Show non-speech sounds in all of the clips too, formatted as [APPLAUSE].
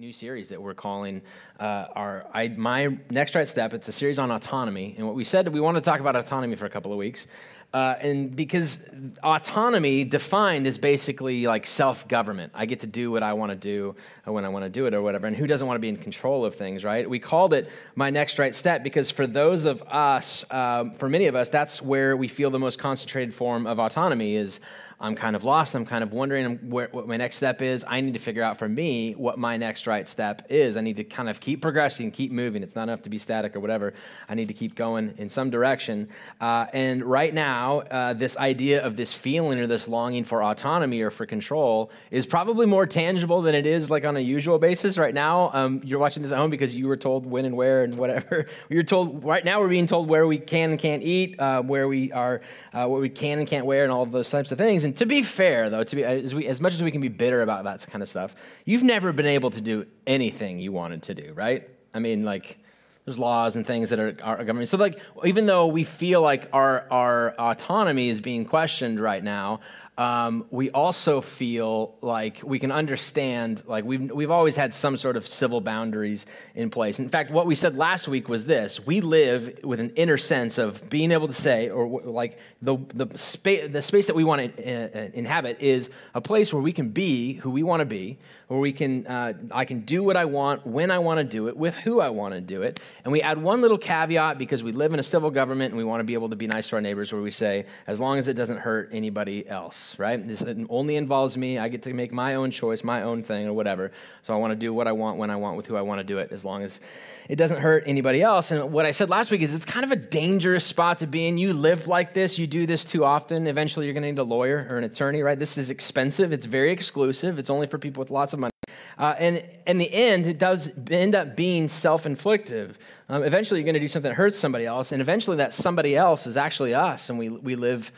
new series that we're calling uh, our I, my next right step. It's a series on autonomy, and what we said we want to talk about autonomy for a couple of weeks, uh, and because autonomy defined is basically like self government. I get to do what I want to do when I want to do it or whatever. And who doesn't want to be in control of things, right? We called it my next right step because for those of us, um, for many of us, that's where we feel the most concentrated form of autonomy is I'm kind of lost. I'm kind of wondering where, what my next step is. I need to figure out for me what my next right step is. I need to kind of keep progressing, keep moving. It's not enough to be static or whatever. I need to keep going in some direction. Uh, and right now, uh, this idea of this feeling or this longing for autonomy or for control is probably more tangible than it is like on a usual basis. Right now, um, you're watching this at home because you were told when and where and whatever. [LAUGHS] You're told right now we're being told where we can and can't eat, uh, where we are, uh, what we can and can't wear, and all those types of things. And and to be fair, though, to be as, we, as much as we can be bitter about that kind of stuff, you've never been able to do anything you wanted to do, right? I mean, like there's laws and things that are, are. So, like, even though we feel like our our autonomy is being questioned right now, um, we also feel like we can understand, like we've, we've always had some sort of civil boundaries in place. In fact, what we said last week was this we live with an inner sense of being able to say, or like the, the, spa- the space that we want to uh, inhabit is a place where we can be who we want to be, where we can, uh, I can do what I want, when I want to do it, with who I want to do it. And we add one little caveat because we live in a civil government and we want to be able to be nice to our neighbors, where we say, as long as it doesn't hurt anybody else right? This only involves me. I get to make my own choice, my own thing, or whatever. So I want to do what I want when I want with who I want to do it, as long as it doesn't hurt anybody else. And what I said last week is it's kind of a dangerous spot to be in. You live like this, you do this too often. Eventually, you're going to need a lawyer or an attorney, right? This is expensive, it's very exclusive, it's only for people with lots of money. Uh, and in the end, it does end up being self inflictive. Um, eventually, you're going to do something that hurts somebody else, and eventually, that somebody else is actually us, and we, we live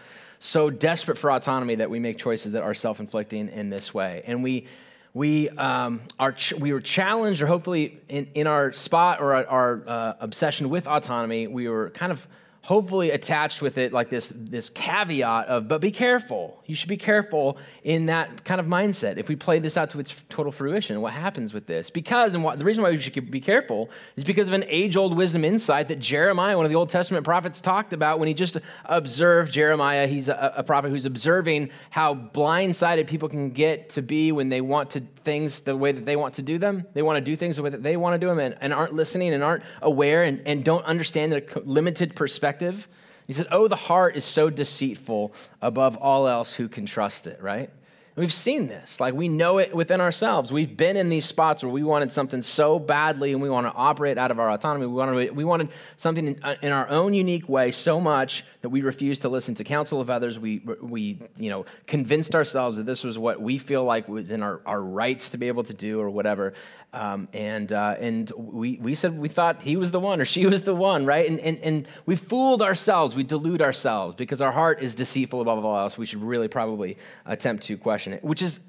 so desperate for autonomy that we make choices that are self inflicting in this way. And we, we, um, are ch- we were challenged, or hopefully in, in our spot or our, our uh, obsession with autonomy, we were kind of hopefully attached with it like this, this caveat of, but be careful. You should be careful in that kind of mindset. If we play this out to its total fruition, what happens with this? Because, and what, the reason why we should be careful is because of an age old wisdom insight that Jeremiah, one of the Old Testament prophets, talked about when he just observed Jeremiah. He's a, a prophet who's observing how blindsided people can get to be when they want to things the way that they want to do them. They want to do things the way that they want to do them and, and aren't listening and aren't aware and, and don't understand their limited perspective. He said, Oh, the heart is so deceitful above all else, who can trust it, right? We've seen this. Like we know it within ourselves. We've been in these spots where we wanted something so badly and we want to operate out of our autonomy. We wanted, we wanted something in, uh, in our own unique way so much that we refused to listen to counsel of others. We, we you know, convinced ourselves that this was what we feel like was in our, our rights to be able to do or whatever. Um, and uh, and we, we said we thought he was the one or she was the one, right? And, and, and we fooled ourselves. We delude ourselves because our heart is deceitful above all else. We should really probably attempt to question it, which is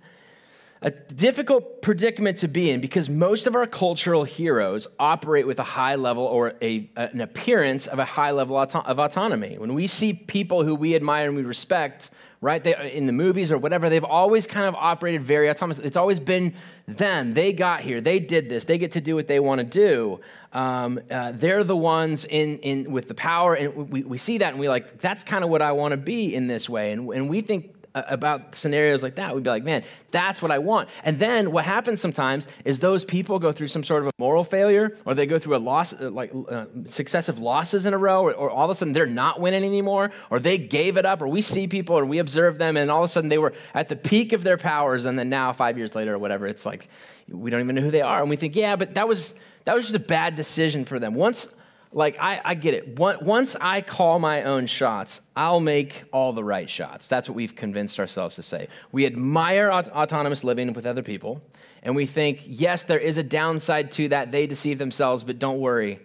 a difficult predicament to be in because most of our cultural heroes operate with a high level or a, an appearance of a high level of autonomy. When we see people who we admire and we respect, right, they, in the movies or whatever, they've always kind of operated very autonomous. It's always been them. They got here. They did this. They get to do what they want to do. Um, uh, they're the ones in, in with the power, and we, we see that, and we like that's kind of what I want to be in this way, and, and we think about scenarios like that, we'd be like, man, that's what I want. And then what happens sometimes is those people go through some sort of a moral failure, or they go through a loss, uh, like uh, successive losses in a row, or, or, all of a sudden they're not winning anymore, or they gave it up, or we see people or we observe them, and all of a sudden they were at the peak of their powers, and then now five years later or whatever, it's like we don't even know who they are, and we think, yeah, but that was that was just a bad decision for them. Once like I, I, get it. Once I call my own shots, I'll make all the right shots. That's what we've convinced ourselves to say. We admire aut- autonomous living with other people, and we think, yes, there is a downside to that. They deceive themselves, but don't worry,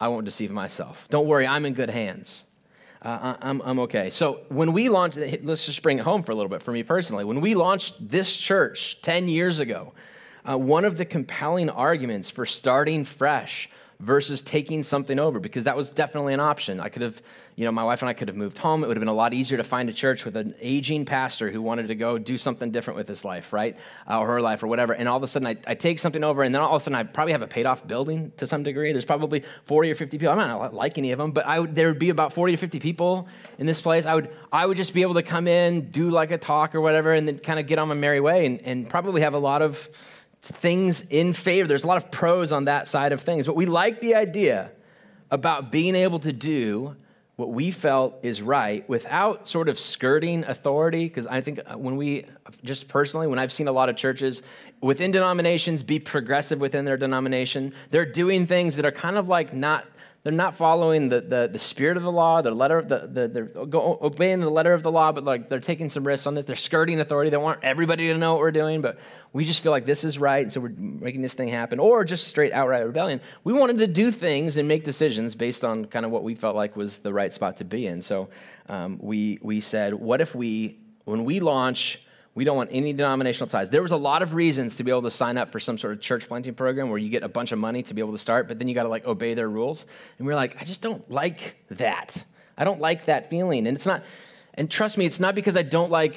I won't deceive myself. Don't worry, I'm in good hands. Uh, I'm, I'm okay. So when we launched, let's just bring it home for a little bit for me personally. When we launched this church 10 years ago, uh, one of the compelling arguments for starting fresh versus taking something over because that was definitely an option. I could have, you know, my wife and I could have moved home. It would have been a lot easier to find a church with an aging pastor who wanted to go do something different with his life, right? Uh, or her life or whatever. And all of a sudden I, I, take something over and then all of a sudden I probably have a paid off building to some degree. There's probably 40 or 50 people. I'm not like any of them, but I would, there would be about 40 or 50 people in this place. I would, I would just be able to come in, do like a talk or whatever, and then kind of get on my merry way and, and probably have a lot of things in favor. There's a lot of pros on that side of things. But we like the idea about being able to do what we felt is right without sort of skirting authority. Because I think uh, when we, just personally, when I've seen a lot of churches within denominations be progressive within their denomination, they're doing things that are kind of like not they're not following the, the, the spirit of the law, the letter of the, the, they're obeying the letter of the law, but like they're taking some risks on this. They're skirting authority. They want everybody to know what we're doing, but we just feel like this is right, and so we're making this thing happen. Or just straight outright rebellion. We wanted to do things and make decisions based on kind of what we felt like was the right spot to be in. So um, we, we said, what if we, when we launch we don't want any denominational ties. There was a lot of reasons to be able to sign up for some sort of church planting program where you get a bunch of money to be able to start, but then you got to like obey their rules. And we are like, I just don't like that. I don't like that feeling. And it's not, and trust me, it's not because I don't like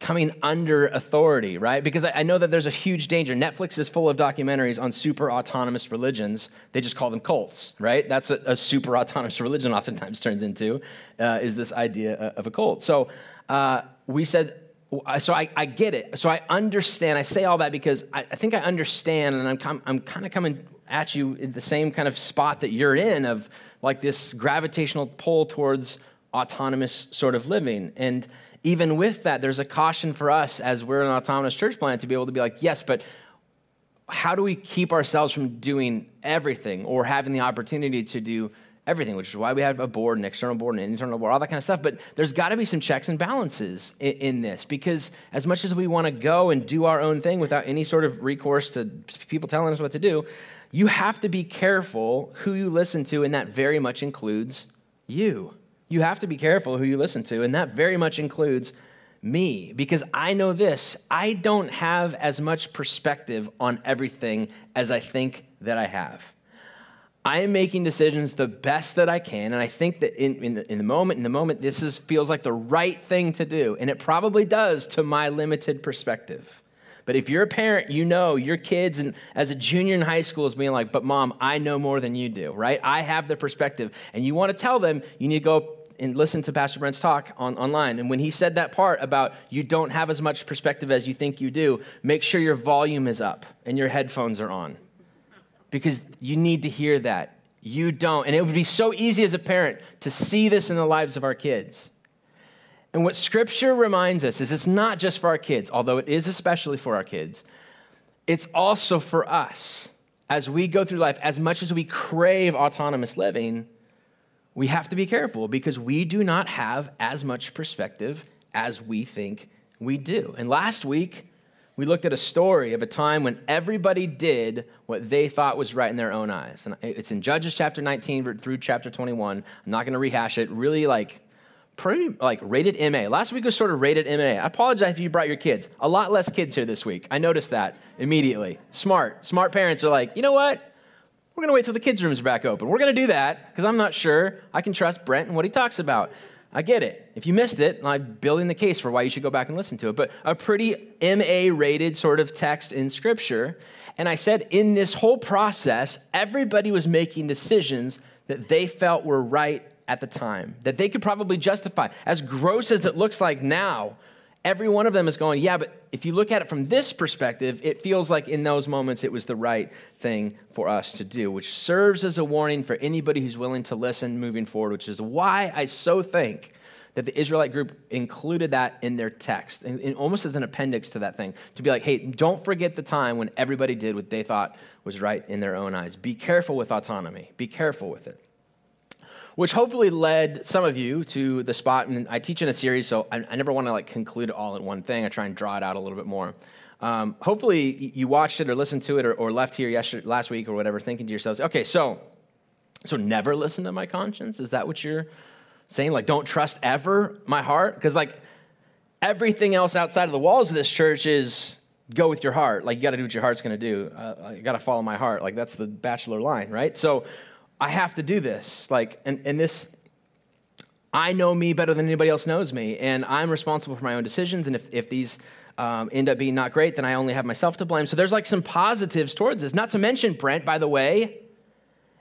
coming under authority, right? Because I, know that there's a huge danger. Netflix is full of documentaries on super autonomous religions. They just call them cults, right? That's a super autonomous [LAUGHS] religion oftentimes turns into, uh, is this idea of a cult. So uh, we said, so I, I, get it. So I understand. I say all that because I, I think I understand, and I'm, com- I'm kind of coming at you in the same kind of spot that you're in of like this gravitational pull towards autonomous sort of living. And even with that, there's a caution for us as we're an autonomous church plant to be able to be like, yes, but how do we keep ourselves from doing everything or having the opportunity to do everything, which is why we have a board, an external board, an internal board, all that kind of stuff. But there's got to be some checks and balances in, in this because as much as we want to go and do our own thing without any sort of recourse to people telling us what to do, you have to be careful who you listen to, and that very much includes you. You have to be careful who you listen to, and that very much includes me because I know this I don't have as much perspective on everything as I think that I have. I am making decisions the best that I can, and I think that in, in, the, in the moment, in the moment, this is, feels like the right thing to do, and it probably does to my limited perspective. But if you're a parent, you know your kids, and as a junior in high school, is being like, "But mom, I know more than you do, right? I have the perspective," and you want to tell them, you need to go and listen to Pastor Brent's talk on, online. And when he said that part about you don't have as much perspective as you think you do, make sure your volume is up and your headphones are on because you need to hear that. You don't. And it would be so easy as a parent to see this in the lives of our kids. And what scripture reminds us is it's not just for our kids, although it is especially for our kids, it's also for us. As we go through life, as much as we crave autonomous living, we have to be careful because we do not have as much perspective as we think we do. And last week, we looked at a story of a time when everybody did what they thought was right in their own eyes. And it's in Judges chapter 19 through chapter 21. I'm not going to rehash it. Really, like, pretty, like, rated MA. Last week was sort of rated MA. I apologize if you brought your kids. A lot less kids here this week. I noticed that immediately. Smart. Smart parents are like, you know what? We're going to wait till the kids' rooms are back open. We're going to do that because I'm not sure I can trust Brent and what he talks about. I get it. If you missed it, I'm building the case for why you should go back and listen to it. But a pretty MA rated sort of text in Scripture. And I said in this whole process, everybody was making decisions that they felt were right at the time, that they could probably justify. As gross as it looks like now, every one of them is going, yeah, but if you look at it from this perspective, it feels like in those moments it was the right thing for us to do, which serves as a warning for anybody who's willing to listen moving forward, which is why I so think that the Israelite group included that in their text, and, and almost as an appendix to that thing, to be like, hey, don't forget the time when everybody did what they thought was right in their own eyes. Be careful with autonomy, be careful with it which hopefully led some of you to the spot. And I teach in a series, so I, I never want to like conclude it all in one thing. I try and draw it out a little bit more. Um, hopefully, you watched it or listened to it or, or left here yesterday, last week or whatever, thinking to yourselves, okay, so so never listen to my conscience. Is that what you're saying? Like, don't trust ever my heart? Because like everything else outside of the walls of this church is go with your heart. Like, you got to do what your heart's going to do. Uh, you got to follow my heart. Like, that's the bachelor line, right? So I have to do this. Like, and, and this, I know me better than anybody else knows me, and I'm responsible for my own decisions. And if, if these um, end up being not great, then I only have myself to blame. So there's like some positives towards this. Not to mention, Brent, by the way,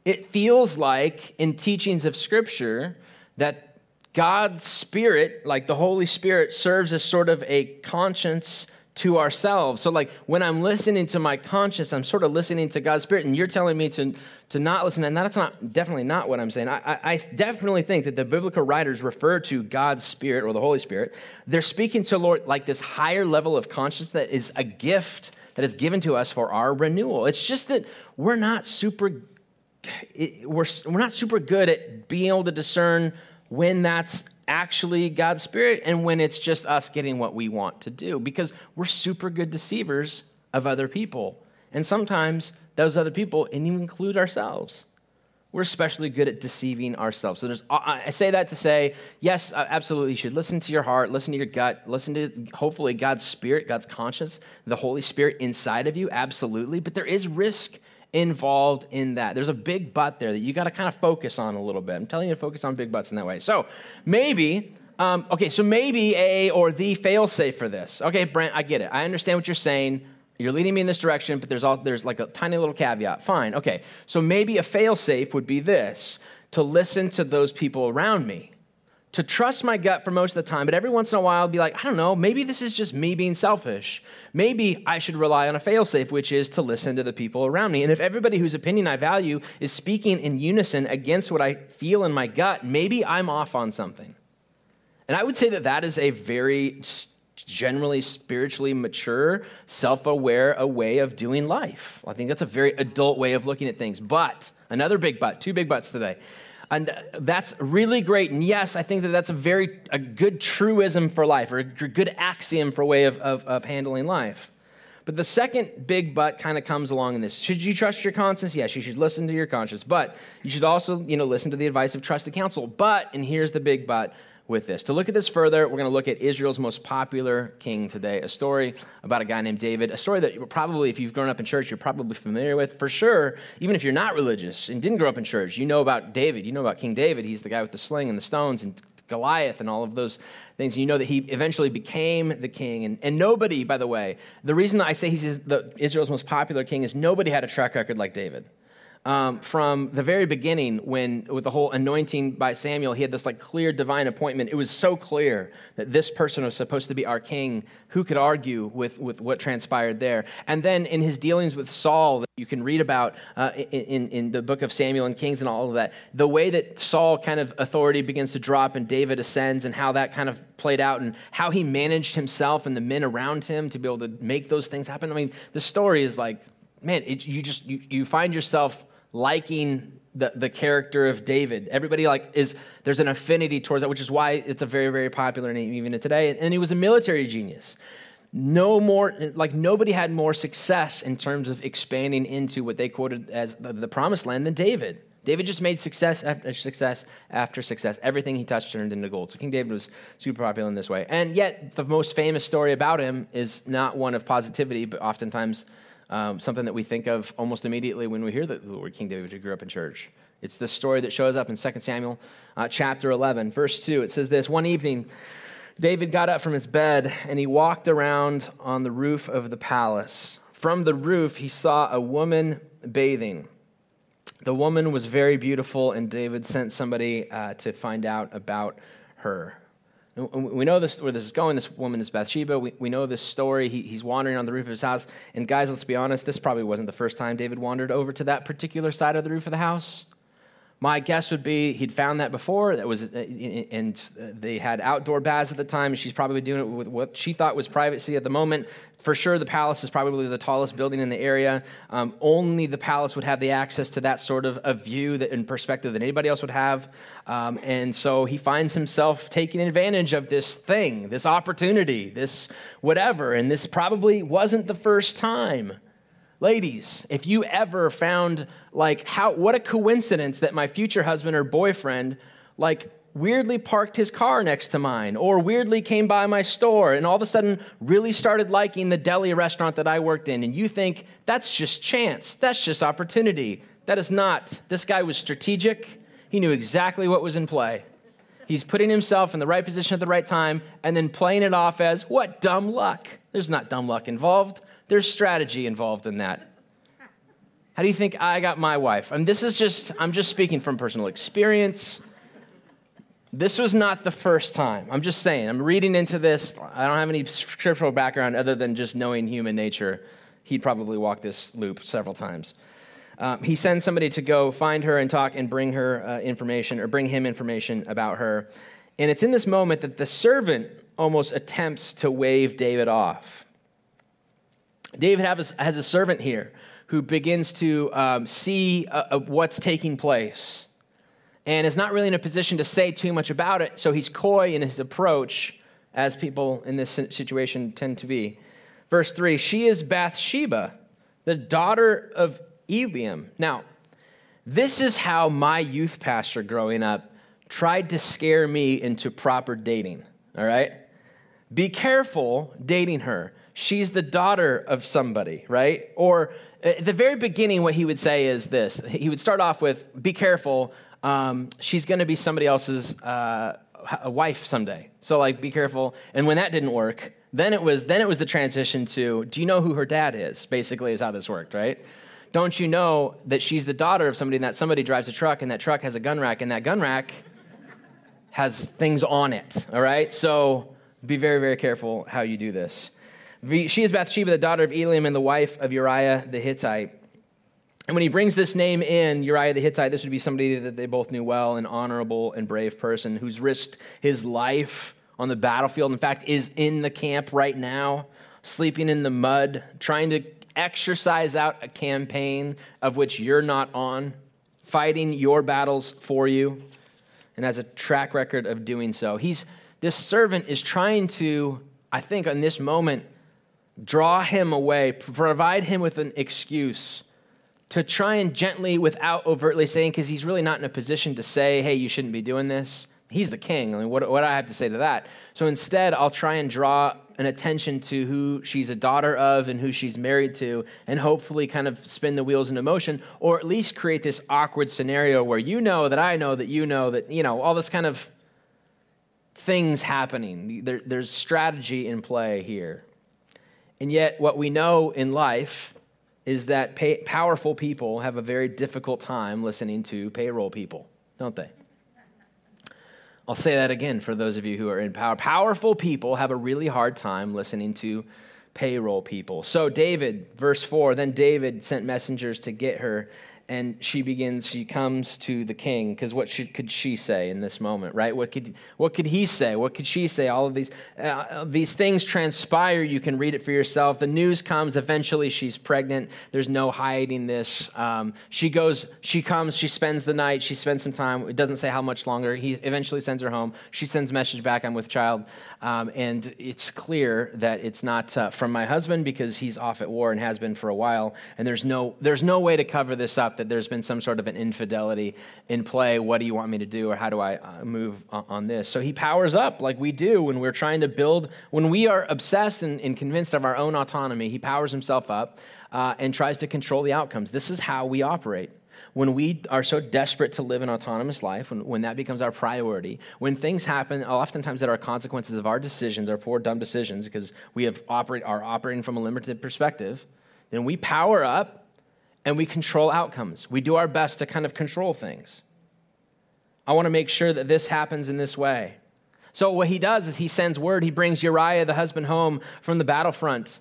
it feels like in teachings of Scripture that God's Spirit, like the Holy Spirit, serves as sort of a conscience to ourselves. So, like, when I'm listening to my conscience, I'm sort of listening to God's Spirit, and you're telling me to, to not listen. And that's not definitely not what I'm saying. I, I, definitely think that the biblical writers refer to God's Spirit or the Holy Spirit. They're speaking to Lord like this higher level of conscience that is a gift that is given to us for our renewal. It's just that we're not super we're, we're not super good at being able to discern when that's actually God's Spirit and when it's just us getting what we want to do because we're super good deceivers of other people. And sometimes those other people, and even include ourselves, we're especially good at deceiving ourselves. So there's, I say that to say, yes, absolutely, you should listen to your heart, listen to your gut, listen to hopefully God's Spirit, God's conscience, the Holy Spirit inside of you, absolutely. But there is risk involved in that. There's a big but there that you got to kind of focus on a little bit. I'm telling you to focus on big butts in that way. So maybe, um, okay, so maybe a or the fail safe for this. Okay, Brent, I get it. I understand what you're saying. You're leading me in this direction, but there's all, there's like a tiny little caveat. Fine, okay. So maybe a fail safe would be this: to listen to those people around me to trust my gut for most of the time, but every once in a while I'll be like, I don't know, maybe this is just me being selfish. Maybe I should rely on a failsafe, which is to listen to the people around me. And if everybody whose opinion I value is speaking in unison against what I feel in my gut, maybe I'm off on something. And I would say that that is a very generally spiritually mature, self aware way of doing life. I think that's a very adult way of looking at things. But, another big but, two big buts today. And that's really great. And yes, I think that that's a very a good truism for life or a good axiom for a way of, of, of handling life. But the second big but kind of comes along in this. Should you trust your conscience? Yes, you should listen to your conscience. But you should also, you know, listen to the advice of trusted counsel. But, and here's the big but, with this. To look at this further, we're going to look at Israel's most popular king today, a story about a guy named David, a story that probably, if you've grown up in church, you're probably familiar with. For sure, even if you're not religious and didn't grow up in church, you know about David. You know about King David. He's the guy with the sling and the stones and Goliath and all of those things. You know that he eventually became the king. And, and nobody, by the way, the reason that I say he's the, Israel's most popular king is nobody had a track record like David um, from the very beginning when with the whole anointing by samuel he had this like clear divine appointment. It was so clear that this person was supposed to be our king who could argue with, with what transpired there. And then in his dealings with saul that you can read about uh, in, in the book of samuel and kings and all of that the way that saul kind of authority begins to drop and david ascends and how that kind of played out and how he managed himself and the men around him to be able to make those things happen. I mean the story is like man it, you just you, you find yourself liking the, the character of David. Everybody like is there's an affinity towards that, which is why it's a very, very popular name even today. And he was a military genius. No more like nobody had more success in terms of expanding into what they quoted as the, the promised land than David. David just made success after uh, success after success. Everything he touched turned into gold. So King David was super popular in this way. And yet, the most famous story about him is not one of positivity, but oftentimes um, something that we think of almost immediately when we hear the word King David who grew up in church. It's the story that shows up in 2 Samuel uh, chapter 11, verse 2. It says this One evening, David got up from his bed and he walked around on the roof of the palace. From the roof, he saw a woman bathing. The woman was very beautiful, and David sent somebody uh, to find out about her. We know this, where this is going. This woman is Bathsheba. We, we know this story. He, he's wandering on the roof of his house. And guys, let's be honest, this probably wasn't the first time David wandered over to that particular side of the roof of the house. My guess would be he'd found that before. That was, uh, and they had outdoor baths at the time. She's probably doing it with what she thought was privacy at the moment. For sure, the palace is probably the tallest building in the area. Um, only the palace would have the access to that sort of a view that, and perspective that anybody else would have. Um, and so he finds himself taking advantage of this thing, this opportunity, this whatever. And this probably wasn't the first time. Ladies, if you ever found like how what a coincidence that my future husband or boyfriend like weirdly parked his car next to mine, or weirdly came by my store and all of a sudden really started liking the deli restaurant that I worked in. And you think that's just chance, that's just opportunity. That is not. This guy was strategic, he knew exactly what was in play. He's putting himself in the right position at the right time and then playing it off as what dumb luck. There's not dumb luck involved, there's strategy involved in that. How do you think I got my wife? And this is just, I'm just speaking from personal experience. This was not the first time. I'm just saying, I'm reading into this. I don't have any scriptural background other than just knowing human nature. He'd probably walk this loop several times. Um, he sends somebody to go find her and talk and bring her uh, information or bring him information about her. And it's in this moment that the servant almost attempts to wave David off. David has, has a servant here who begins to um, see uh, uh, what's taking place and is not really in a position to say too much about it. So he's coy in his approach, as people in this situation tend to be. Verse 3 She is Bathsheba, the daughter of Eliam. Now, this is how my youth pastor growing up tried to scare me into proper dating, all right? Be careful dating her. She's the daughter of somebody, right? Or at the very beginning, what he would say is this he would start off with, Be careful, um, she's going to be somebody else's uh, wife someday. So, like, be careful. And when that didn't work, then it was then it was the transition to, do you know who her dad is? Basically, is how this worked, right? Don't you know that she's the daughter of somebody and that somebody drives a truck and that truck has a gun rack and that gun rack has things on it, all right? So be very, very careful how you do this. She is Bathsheba, the daughter of Eliam and the wife of Uriah the Hittite. And when he brings this name in, Uriah the Hittite, this would be somebody that they both knew well, an honorable and brave person who's risked his life on the battlefield. In fact, is in the camp right now, sleeping in the mud, trying to exercise out a campaign of which you're not on, fighting your battles for you, and has a track record of doing so. He's this servant is trying to, I think, in this moment, draw him away, provide him with an excuse to try and gently, without overtly saying, because he's really not in a position to say, hey, you shouldn't be doing this. He's the king. I mean, what, what do I have to say to that? So instead, I'll try and draw an attention to who she's a daughter of and who she's married to, and hopefully kind of spin the wheels into motion, or at least create this awkward scenario where you know that I know that you know that, you know, all this kind of things happening. There, there's strategy in play here. And yet, what we know in life is that pay, powerful people have a very difficult time listening to payroll people, don't they? I'll say that again for those of you who are in power. Powerful people have a really hard time listening to payroll people. So, David, verse 4 then David sent messengers to get her and she begins she comes to the king because what could she say in this moment right? What could what could he say? What could she say? All of these uh, these things transpire. You can read it for yourself. The news comes. Eventually she's pregnant. There's no hiding this. Um, she goes she comes she spends the night she spends some time it doesn't say how much longer. He eventually sends her home. She sends message back i'm with child. Um, and it's clear that it's not uh, from my husband because he's off at war and has been for a while. And there's no there's no way to cover this up that there's been some sort of an infidelity in play. What do you want me to do, or how do I uh, move on this? So he powers up like we do when we're trying to build, when we are obsessed and, and convinced of our own autonomy, he powers himself up uh, and tries to control the outcomes. This is how we operate when we are so desperate to live an autonomous life, when, when that becomes our priority, when things happen, oftentimes that are consequences of our decisions, our poor, dumb decisions, because we have operate, are operating from a limited perspective, then we power up and we control outcomes. We do our best to kind of control things. I want to make sure that this happens in this way. So, what he does is he sends word. He brings Uriah, the husband, home from the battlefront.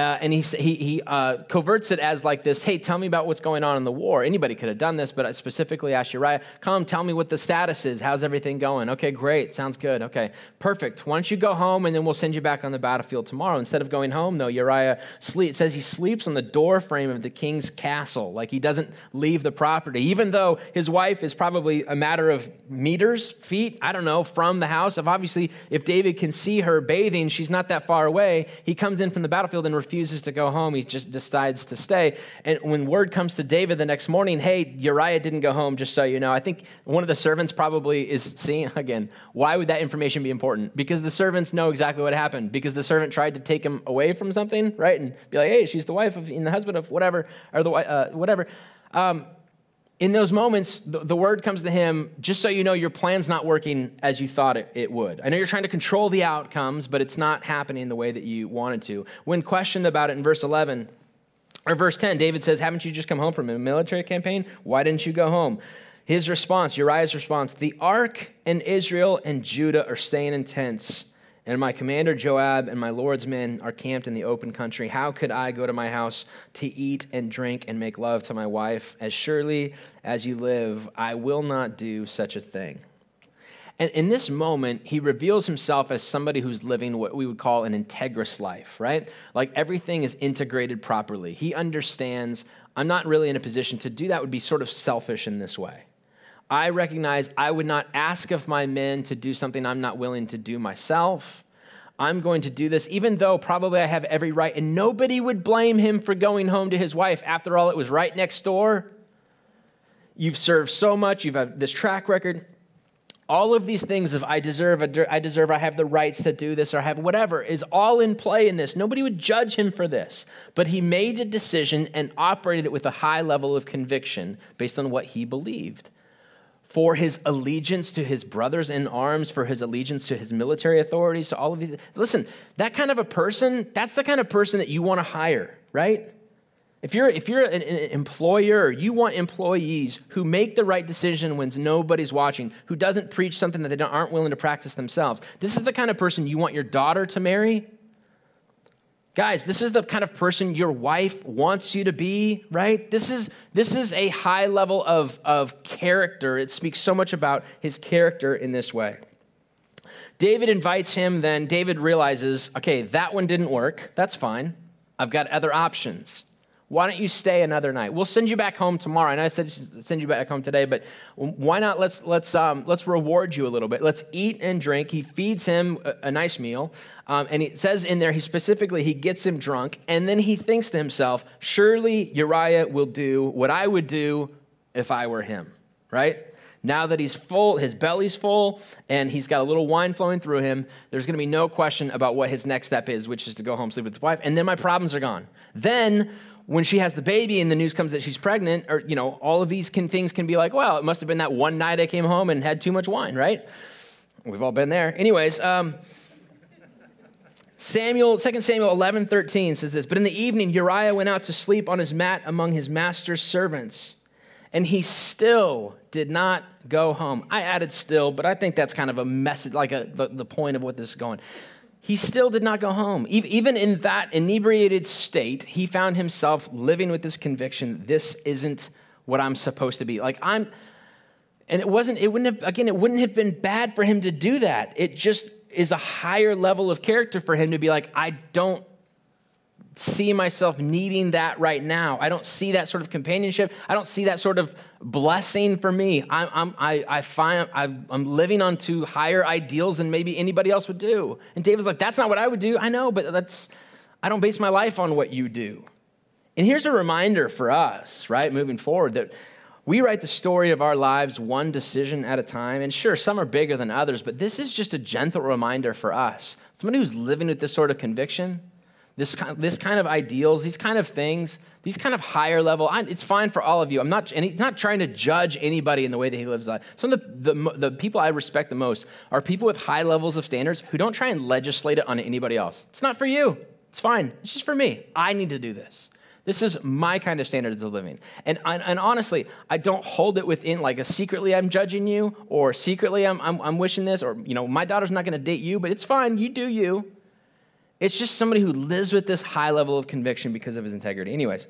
Uh, and he, he, he uh, coverts it as like this hey tell me about what's going on in the war. Anybody could have done this but i specifically asked uriah come tell me what the status is. How's everything going? Okay great. Sounds good. Okay. Perfect. Why don't you go home and then we'll send you back on the battlefield tomorrow. Instead of going home though uriah sleep, says he sleeps on the door frame of the king's castle. Like he doesn't leave the property. Even though his wife is probably a matter of meters feet i don't know from the house if obviously if david can see her bathing she's not that far away he comes in from the battlefield and refuses to go home. He just decides to stay. And when word comes to David the next morning, hey, Uriah didn't go home, just so you know, I think one of the servants probably is seeing, [LAUGHS] again, why would that information be important? Because the servants know exactly what happened. Because the servant tried to take him away from something, right? And be like, hey, she's the wife of, and the husband of whatever, or the uh, whatever. Um, in those moments, the, the, word comes to him, just so you know, your plan's not working as you thought it, it would. I know you're trying to control the outcomes, but it's not happening the way that you wanted to. When questioned about it in verse 11, or verse 10, David says, Haven't you just come home from a military campaign? Why didn't you go home? His response, Uriah's response, the ark and Israel and Judah are staying in tents and my commander Joab and my Lord's men are camped in the open country. How could I go to my house to eat and drink and make love to my wife? As surely as you live, I will not do such a thing. And in this moment, he reveals himself as somebody who's living what we would call an integrous life, right? Like everything is integrated properly. He understands I'm not really in a position to do that, would be sort of selfish in this way. I recognize I would not ask of my men to do something I'm not willing to do myself. I'm going to do this, even though probably I have every right, and nobody would blame him for going home to his wife. After all, it was right next door. You've served so much, you've had this track record. All of these things of I deserve, I deserve, I have the rights to do this or I have whatever is all in play in this. Nobody would judge him for this. But he made a decision and operated it with a high level of conviction based on what he believed for his allegiance to his brothers in arms, for his allegiance to his military authorities, to all of these. Listen, that kind of a person, that's the kind of person that you want to hire, right? If you're, if you're an, an employer, you want employees who make the right decision when nobody's watching, who doesn't preach something that they aren't willing to practice themselves. This is the kind of person you want your daughter to marry. Guys, this is the kind of person your wife wants you to be, right? This is, this is a high level of, of character. It speaks so much about his character in this way. David invites him, then David realizes, okay, that one didn't work. That's fine. I've got other options. Why don't you stay another night? We'll send you back home tomorrow. I know I said send you back home today, but why not? Let's let's um, let's reward you a little bit. Let's eat and drink. He feeds him a, a nice meal, um, and it says in there he specifically he gets him drunk, and then he thinks to himself, "Surely Uriah will do what I would do if I were him." Right? Now that he's full, his belly's full, and he's got a little wine flowing through him, there's going to be no question about what his next step is, which is to go home sleep with his wife, and then my problems are gone. Then when she has the baby and the news comes that she's pregnant, or, you know, all of these can, things can be like, well, it must have been that one night I came home and had too much wine, right? We've all been there. Anyways, um, Samuel, 2 Samuel 11, 13 says this, but in the evening, Uriah went out to sleep on his mat among his master's servants, and he still did not go home. I added still, but I think that's kind of a message, like a, the, the point of what this is going he still did not go home. Even in that inebriated state, he found himself living with this conviction this isn't what I'm supposed to be. Like, I'm, and it wasn't, it wouldn't have, again, it wouldn't have been bad for him to do that. It just is a higher level of character for him to be like, I don't see myself needing that right now. I don't see that sort of companionship. I don't see that sort of blessing for me. I'm, I'm, I, I find I'm living on to higher ideals than maybe anybody else would do. And David's like, that's not what I would do. I know, but that's, I don't base my life on what you do. And here's a reminder for us, right, moving forward, that we write the story of our lives one decision at a time. And sure, some are bigger than others, but this is just a gentle reminder for us. Somebody who's living with this sort of conviction this kind, this kind of ideals, these kind of things, these kind of higher level, I, it's fine for all of you. I'm not, and he's not trying to judge anybody in the way that he lives life. Some of the, the, the people I respect the most are people with high levels of standards who don't try and legislate it on anybody else. It's not for you. It's fine. It's just for me. I need to do this. This is my kind of standards of living. And, and, and, honestly, I don't hold it within like a secretly I'm judging you or secretly I'm, I'm, I'm wishing this or, you know, my daughter's not going to date you, but it's fine. You do you. It's just somebody who lives with this high level of conviction because of his integrity. Anyways,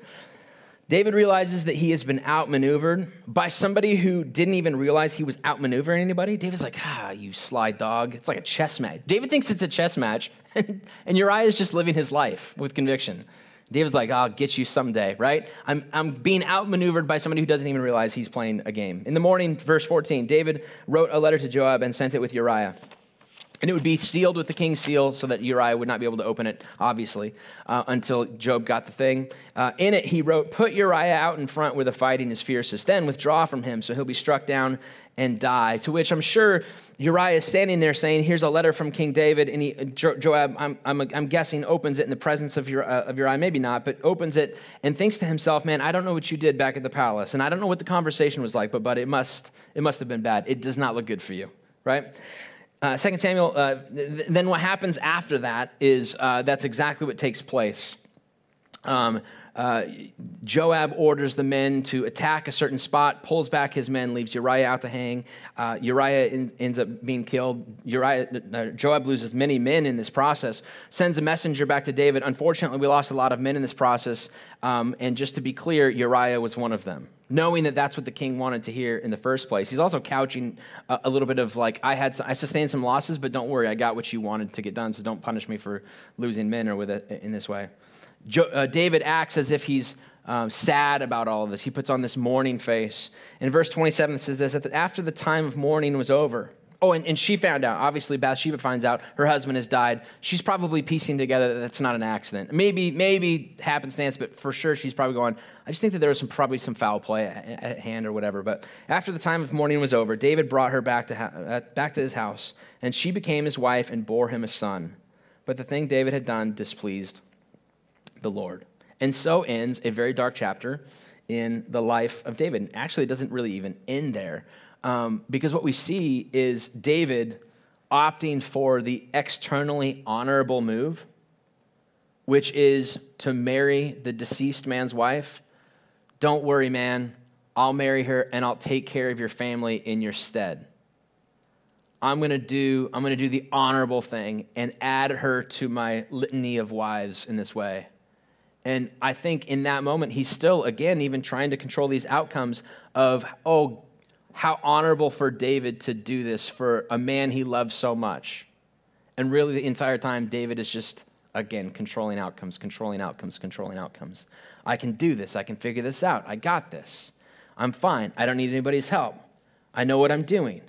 David realizes that he has been outmaneuvered by somebody who didn't even realize he was outmaneuvering anybody. David's like, ah, you sly dog. It's like a chess match. David thinks it's a chess match, [LAUGHS] and, Uriah is just living his life with conviction. David's like, I'll get you someday, right? I'm, I'm being outmaneuvered by somebody who doesn't even realize he's playing a game. In the morning, verse 14, David wrote a letter to Joab and sent it with Uriah. And it would be sealed with the king's seal so that Uriah would not be able to open it, obviously, uh, until Joab got the thing. Uh, in it, he wrote, Put Uriah out in front where the fighting is fiercest. Then withdraw from him so he'll be struck down and die. To which I'm sure Uriah is standing there saying, Here's a letter from King David. And he, jo- Joab, I'm, I'm, I'm, guessing, opens it in the presence of, Uriah, uh, of Uriah, maybe not, but opens it and thinks to himself, Man, I don't know what you did back at the palace. And I don't know what the conversation was like, but, but it, must, it must have been bad. It does not look good for you, right? Uh, 2 Samuel, uh, th- then what happens after that is uh, that's exactly what takes place. Um, uh, Joab orders the men to attack a certain spot, pulls back his men, leaves Uriah out to hang. Uh, Uriah in, ends up being killed. Uriah, uh, Joab loses many men in this process, sends a messenger back to David. Unfortunately, we lost a lot of men in this process. Um, and just to be clear, Uriah was one of them, knowing that that's what the king wanted to hear in the first place. He's also couching a, a little bit of like, I had, some, I sustained some losses, but don't worry, I got what you wanted to get done, so don't punish me for losing men or with it in this way. Jo- uh, David acts as if he's um, sad about all of this. He puts on this mourning face. In verse 27, it says this that after the time of mourning was over, oh, and, and she found out. Obviously, Bathsheba finds out her husband has died. She's probably piecing together that that's not an accident. Maybe, maybe happenstance, but for sure she's probably going, I just think that there was some, probably some foul play at, at hand or whatever. But after the time of mourning was over, David brought her back to, ha- back to his house, and she became his wife and bore him a son. But the thing David had done displeased the Lord. And so ends a very dark chapter in the life of David. And actually, it doesn't really even end there um, because what we see is David opting for the externally honorable move, which is to marry the deceased man's wife. Don't worry, man. I'll marry her and I'll take care of your family in your stead. I'm going to do I'm going to do the honorable thing and add her to my litany of wives in this way. And I think in that moment, he's still, again, even trying to control these outcomes of, oh, how honorable for David to do this for a man he loves so much. And really, the entire time, David is just, again, controlling outcomes, controlling outcomes, controlling outcomes. I can do this. I can figure this out. I got this. I'm fine. I don't need anybody's help. I know what I'm doing.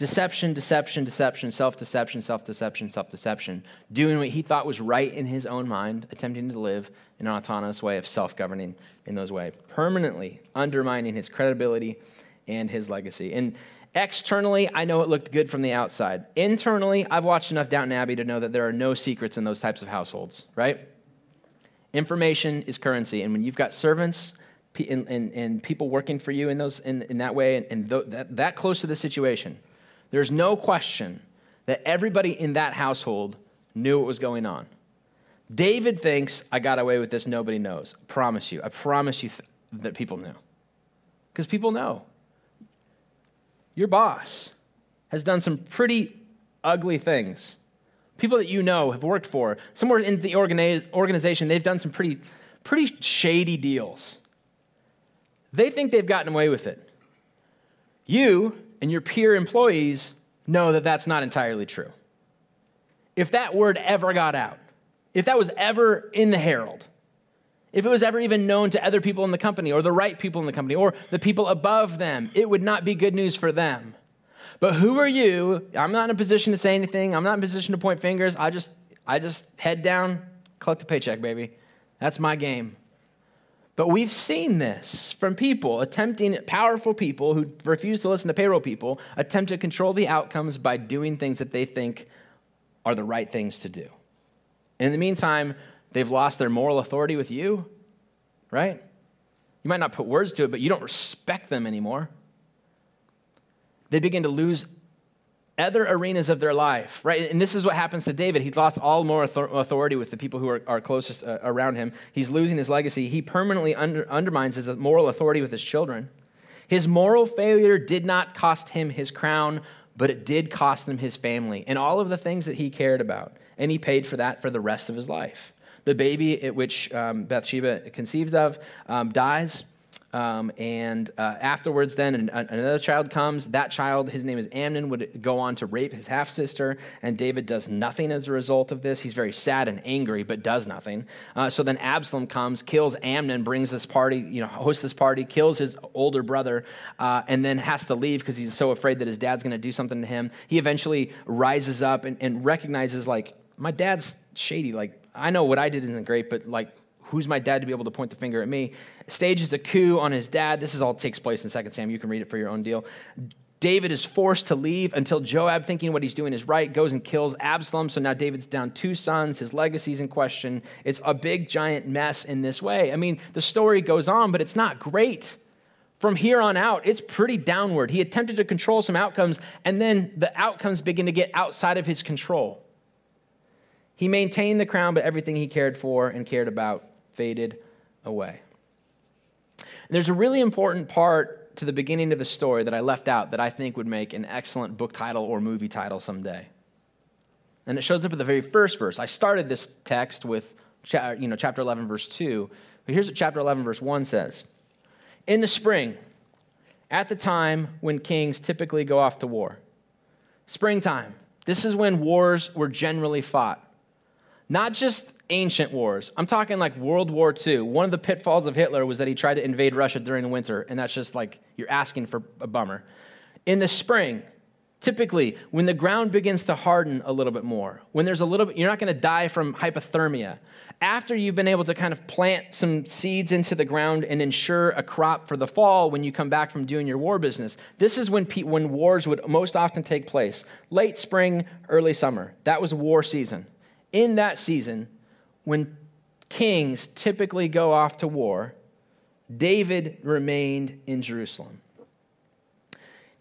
Deception, deception, deception, self deception, self deception, self deception. Doing what he thought was right in his own mind, attempting to live in an autonomous way of self governing in those ways, permanently undermining his credibility and his legacy. And externally, I know it looked good from the outside. Internally, I've watched enough Downton Abbey to know that there are no secrets in those types of households, right? Information is currency. And when you've got servants, and, and, and people working for you in, those, in, in that way, and, and th- that, that close to the situation, there's no question that everybody in that household knew what was going on. David thinks, I got away with this, nobody knows. I promise you. I promise you th- that people knew. Because people know. Your boss has done some pretty ugly things. People that you know have worked for, somewhere in the organization, they've done some pretty, pretty shady deals. They think they've gotten away with it. You and your peer employees know that that's not entirely true. If that word ever got out, if that was ever in the Herald, if it was ever even known to other people in the company or the right people in the company or the people above them, it would not be good news for them. But who are you? I'm not in a position to say anything. I'm not in a position to point fingers. I just I just head down, collect the paycheck, baby. That's my game. But we've seen this from people attempting, powerful people who refuse to listen to payroll people, attempt to control the outcomes by doing things that they think are the right things to do. In the meantime, they've lost their moral authority with you, right? You might not put words to it, but you don't respect them anymore. They begin to lose other arenas of their life, right? And this is what happens to David. He's lost all more authority with the people who are, are closest uh, around him. He's losing his legacy. He permanently under, undermines his moral authority with his children. His moral failure did not cost him his crown, but it did cost him his family and all of the things that he cared about. And he paid for that for the rest of his life. The baby at which um, Bathsheba conceives of um, dies. Um, and uh, afterwards, then an, another child comes. That child, his name is Amnon, would go on to rape his half sister, and David does nothing as a result of this. He's very sad and angry, but does nothing. Uh, so then Absalom comes, kills Amnon, brings this party, you know, hosts this party, kills his older brother, uh, and then has to leave because he's so afraid that his dad's going to do something to him. He eventually rises up and, and recognizes, like, my dad's shady. Like, I know what I did isn't great, but like, who's my dad to be able to point the finger at me? Stages a coup on his dad. This is all takes place in 2 Samuel. You can read it for your own deal. David is forced to leave until Joab, thinking what he's doing is right, goes and kills Absalom. So now David's down two sons. His legacy's in question. It's a big, giant mess in this way. I mean, the story goes on, but it's not great. From here on out, it's pretty downward. He attempted to control some outcomes, and then the outcomes begin to get outside of his control. He maintained the crown, but everything he cared for and cared about faded away. And there's a really important part to the beginning of the story that I left out that I think would make an excellent book title or movie title someday. And it shows up at the very first verse. I started this text with you know, chapter 11, verse 2. But here's what chapter 11, verse 1 says In the spring, at the time when kings typically go off to war, springtime, this is when wars were generally fought. Not just ancient wars. I'm talking like World War II. One of the pitfalls of Hitler was that he tried to invade Russia during the winter, and that's just like you're asking for a bummer. In the spring, typically when the ground begins to harden a little bit more, when there's a little bit, you're not going to die from hypothermia. After you've been able to kind of plant some seeds into the ground and ensure a crop for the fall when you come back from doing your war business, this is when, pe- when wars would most often take place. Late spring, early summer. That was war season. In that season, when kings typically go off to war, David remained in Jerusalem.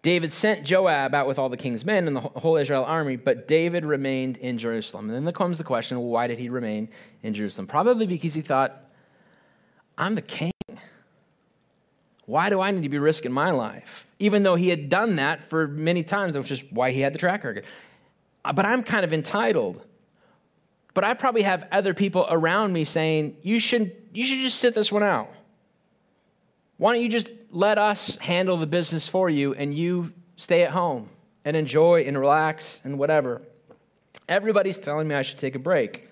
David sent Joab out with all the king's men and the whole Israel army, but David remained in Jerusalem. And then there comes the question well, why did he remain in Jerusalem? Probably because he thought, I'm the king. Why do I need to be risking my life? Even though he had done that for many times, which is why he had the track record. Uh, but I'm kind of entitled. But I probably have other people around me saying, you should, you should just sit this one out. Why don't you just let us handle the business for you and you stay at home and enjoy and relax and whatever? Everybody's telling me I should take a break,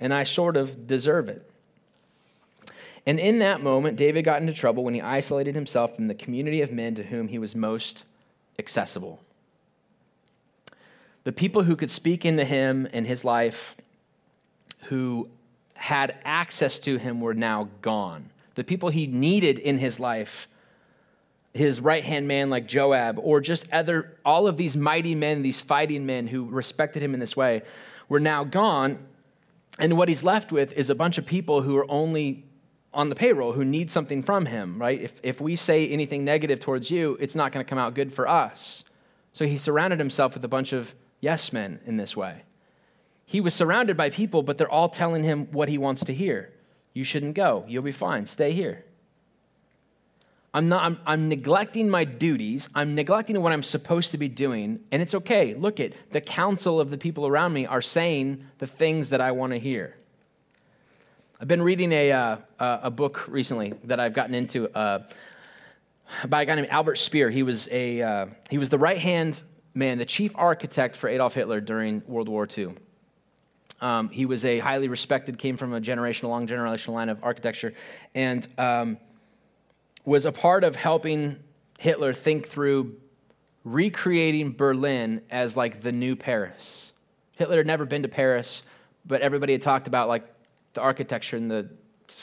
and I sort of deserve it. And in that moment, David got into trouble when he isolated himself from the community of men to whom he was most accessible. The people who could speak into him and his life who had access to him were now gone. The people he needed in his life, his right hand man like Joab, or just other, all of these mighty men, these fighting men who respected him in this way, were now gone. And what he's left with is a bunch of people who are only on the payroll, who need something from him, right? If, if we say anything negative towards you, it's not going to come out good for us. So he surrounded himself with a bunch of yes men in this way. He was surrounded by people, but they're all telling him what he wants to hear. You shouldn't go. You'll be fine. Stay here. I'm, not, I'm, I'm neglecting my duties. I'm neglecting what I'm supposed to be doing. And it's okay. Look at the counsel of the people around me are saying the things that I want to hear. I've been reading a, uh, a book recently that I've gotten into uh, by a guy named Albert Speer. He was, a, uh, he was the right hand man, the chief architect for Adolf Hitler during World War II. Um, he was a highly respected, came from a generational, long generational line of architecture, and um, was a part of helping Hitler think through recreating Berlin as like the new Paris. Hitler had never been to Paris, but everybody had talked about like the architecture and the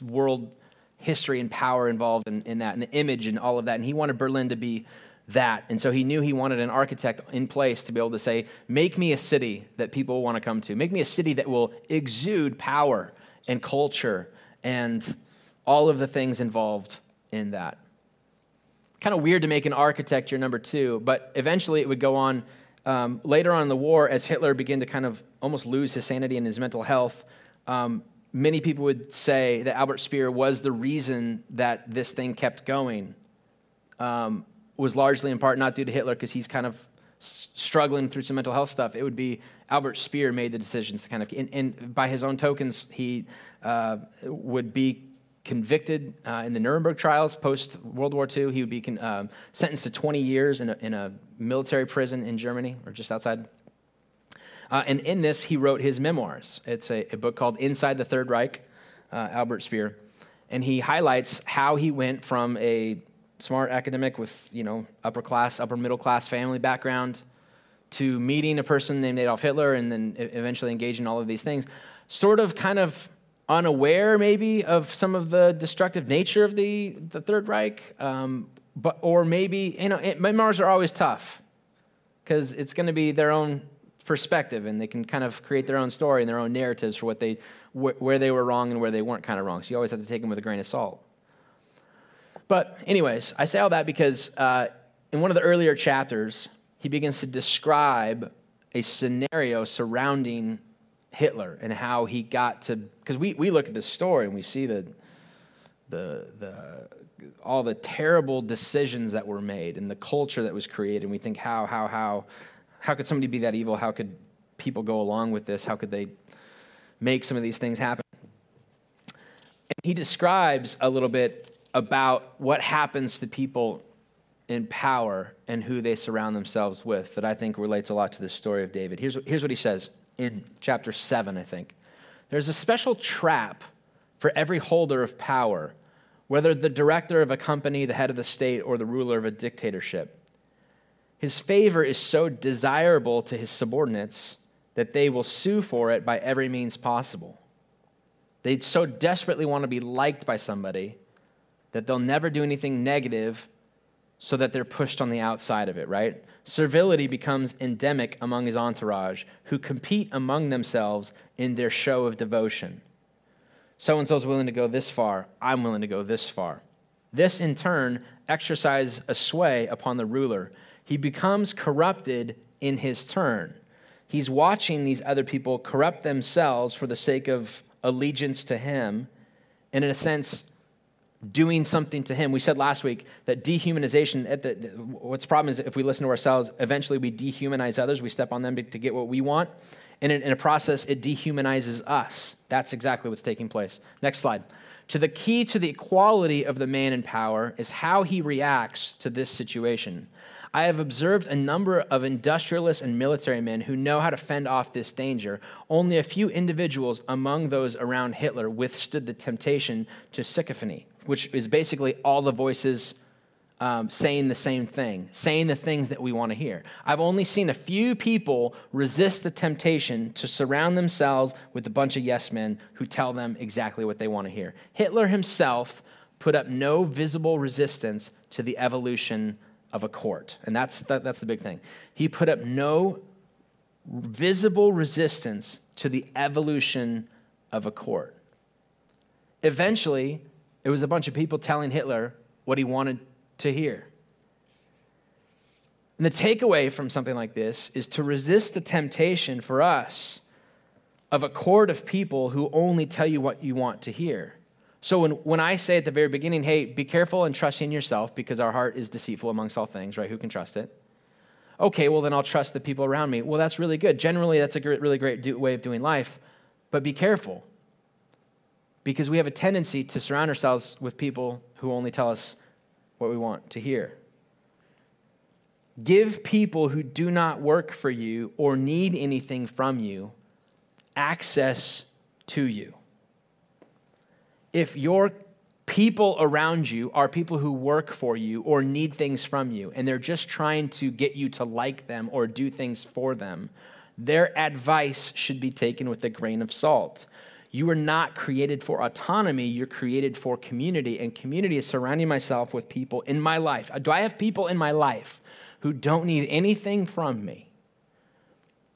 world history and power involved in, in that, and the image and all of that. And he wanted Berlin to be that. And so he knew he wanted an architect in place to be able to say, Make me a city that people want to come to. Make me a city that will exude power and culture and all of the things involved in that. Kind of weird to make an architect your number two, but eventually it would go on um, later on in the war as Hitler began to kind of almost lose his sanity and his mental health. Um, many people would say that Albert Speer was the reason that this thing kept going. Um, was largely in part not due to Hitler because he's kind of struggling through some mental health stuff. It would be Albert Speer made the decisions to kind of, and, and by his own tokens, he uh, would be convicted uh, in the Nuremberg trials post World War II. He would be con- uh, sentenced to 20 years in a, in a, military prison in Germany or just outside. Uh, and in this, he wrote his memoirs. It's a, a book called Inside the Third Reich, uh, Albert Speer. And he highlights how he went from a smart academic with, you know, upper class, upper middle class family background to meeting a person named Adolf Hitler and then eventually engaging in all of these things, sort of kind of unaware maybe of some of the destructive nature of the, the Third Reich, um, but, or maybe, you know, it, memoirs are always tough because it's going to be their own perspective and they can kind of create their own story and their own narratives for what they, wh- where they were wrong and where they weren't kind of wrong. So you always have to take them with a grain of salt. But, anyways, I say all that because uh, in one of the earlier chapters, he begins to describe a scenario surrounding Hitler and how he got to, because we, we look at this story and we see the, the, the, all the terrible decisions that were made and the culture that was created. And we think, how, how, how, how could somebody be that evil? How could people go along with this? How could they make some of these things happen? And he describes a little bit about what happens to people in power and who they surround themselves with that I think relates a lot to the story of David. Here's, here's what he says in chapter 7, I think. There's a special trap for every holder of power, whether the director of a company, the head of the state, or the ruler of a dictatorship. His favor is so desirable to his subordinates that they will sue for it by every means possible. They so desperately want to be liked by somebody that they'll never do anything negative so that they're pushed on the outside of it, right? Servility becomes endemic among his entourage, who compete among themselves in their show of devotion. So and so is willing to go this far, I'm willing to go this far. This, in turn, exercises a sway upon the ruler. He becomes corrupted in his turn. He's watching these other people corrupt themselves for the sake of allegiance to him, and in a sense, doing something to him. We said last week that dehumanization, at the, what's the problem is if we listen to ourselves, eventually we dehumanize others, we step on them to, to get what we want. And in, in a process, it dehumanizes us. That's exactly what's taking place. Next slide. To the key to the equality of the man in power is how he reacts to this situation. I have observed a number of industrialists and military men who know how to fend off this danger. Only a few individuals among those around Hitler withstood the temptation to sycophancy which is basically all the voices um, saying the same thing, saying the things that we want to hear. I've only seen a few people resist the temptation to surround themselves with a bunch of yes men who tell them exactly what they want to hear. Hitler himself put up no visible resistance to the evolution of a court. And that's, that, that's the big thing. He put up no visible resistance to the evolution of a court. Eventually, it was a bunch of people telling Hitler what he wanted to hear. And the takeaway from something like this is to resist the temptation for us of a court of people who only tell you what you want to hear. So when, when I say at the very beginning, hey, be careful and trust in yourself because our heart is deceitful amongst all things, right? Who can trust it? Okay, well, then I'll trust the people around me. Well, that's really good. Generally, that's a really great do, way of doing life. But be careful because we have a tendency to surround ourselves with people who only tell us what we want to hear. Give people who do not work for you or need anything from you access to you. If your people around you are people who work for you or need things from you, and they're just trying to get you to like them or do things for them, their advice should be taken with a grain of salt. You are not created for autonomy, you're created for community. And community is surrounding myself with people in my life. Do I have people in my life who don't need anything from me?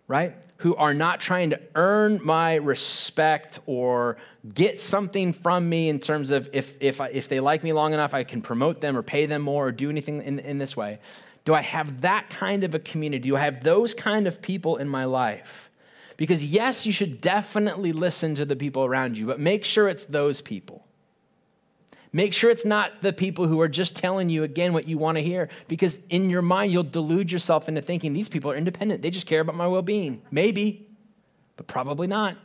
Right? Who are not trying to earn my respect or get something from me in terms of if, if, I, if they like me long enough, I can promote them or pay them more or do anything in, in this way. Do I have that kind of a community? Do I have those kind of people in my life? Because, yes, you should definitely listen to the people around you, but make sure it's those people. Make sure it's not the people who are just telling you again what you want to hear, because in your mind, you'll delude yourself into thinking these people are independent. They just care about my well being. Maybe, but probably not.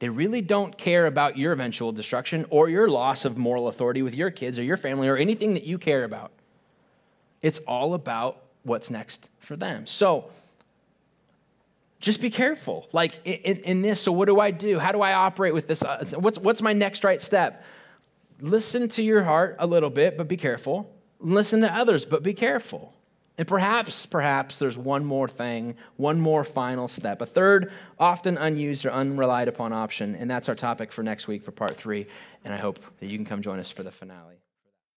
They really don't care about your eventual destruction or your loss of moral authority with your kids or your family or anything that you care about. It's all about what's next for them. So, just be careful. Like in, in, this, so what do I do? How do I operate with this? Uh, what's, what's my next right step? Listen to your heart a little bit, but be careful. Listen to others, but be careful. And perhaps, perhaps there's one more thing, one more final step, a third, often unused or unrelied upon option. And that's our topic for next week for part three. And I hope that you can come join us for the finale.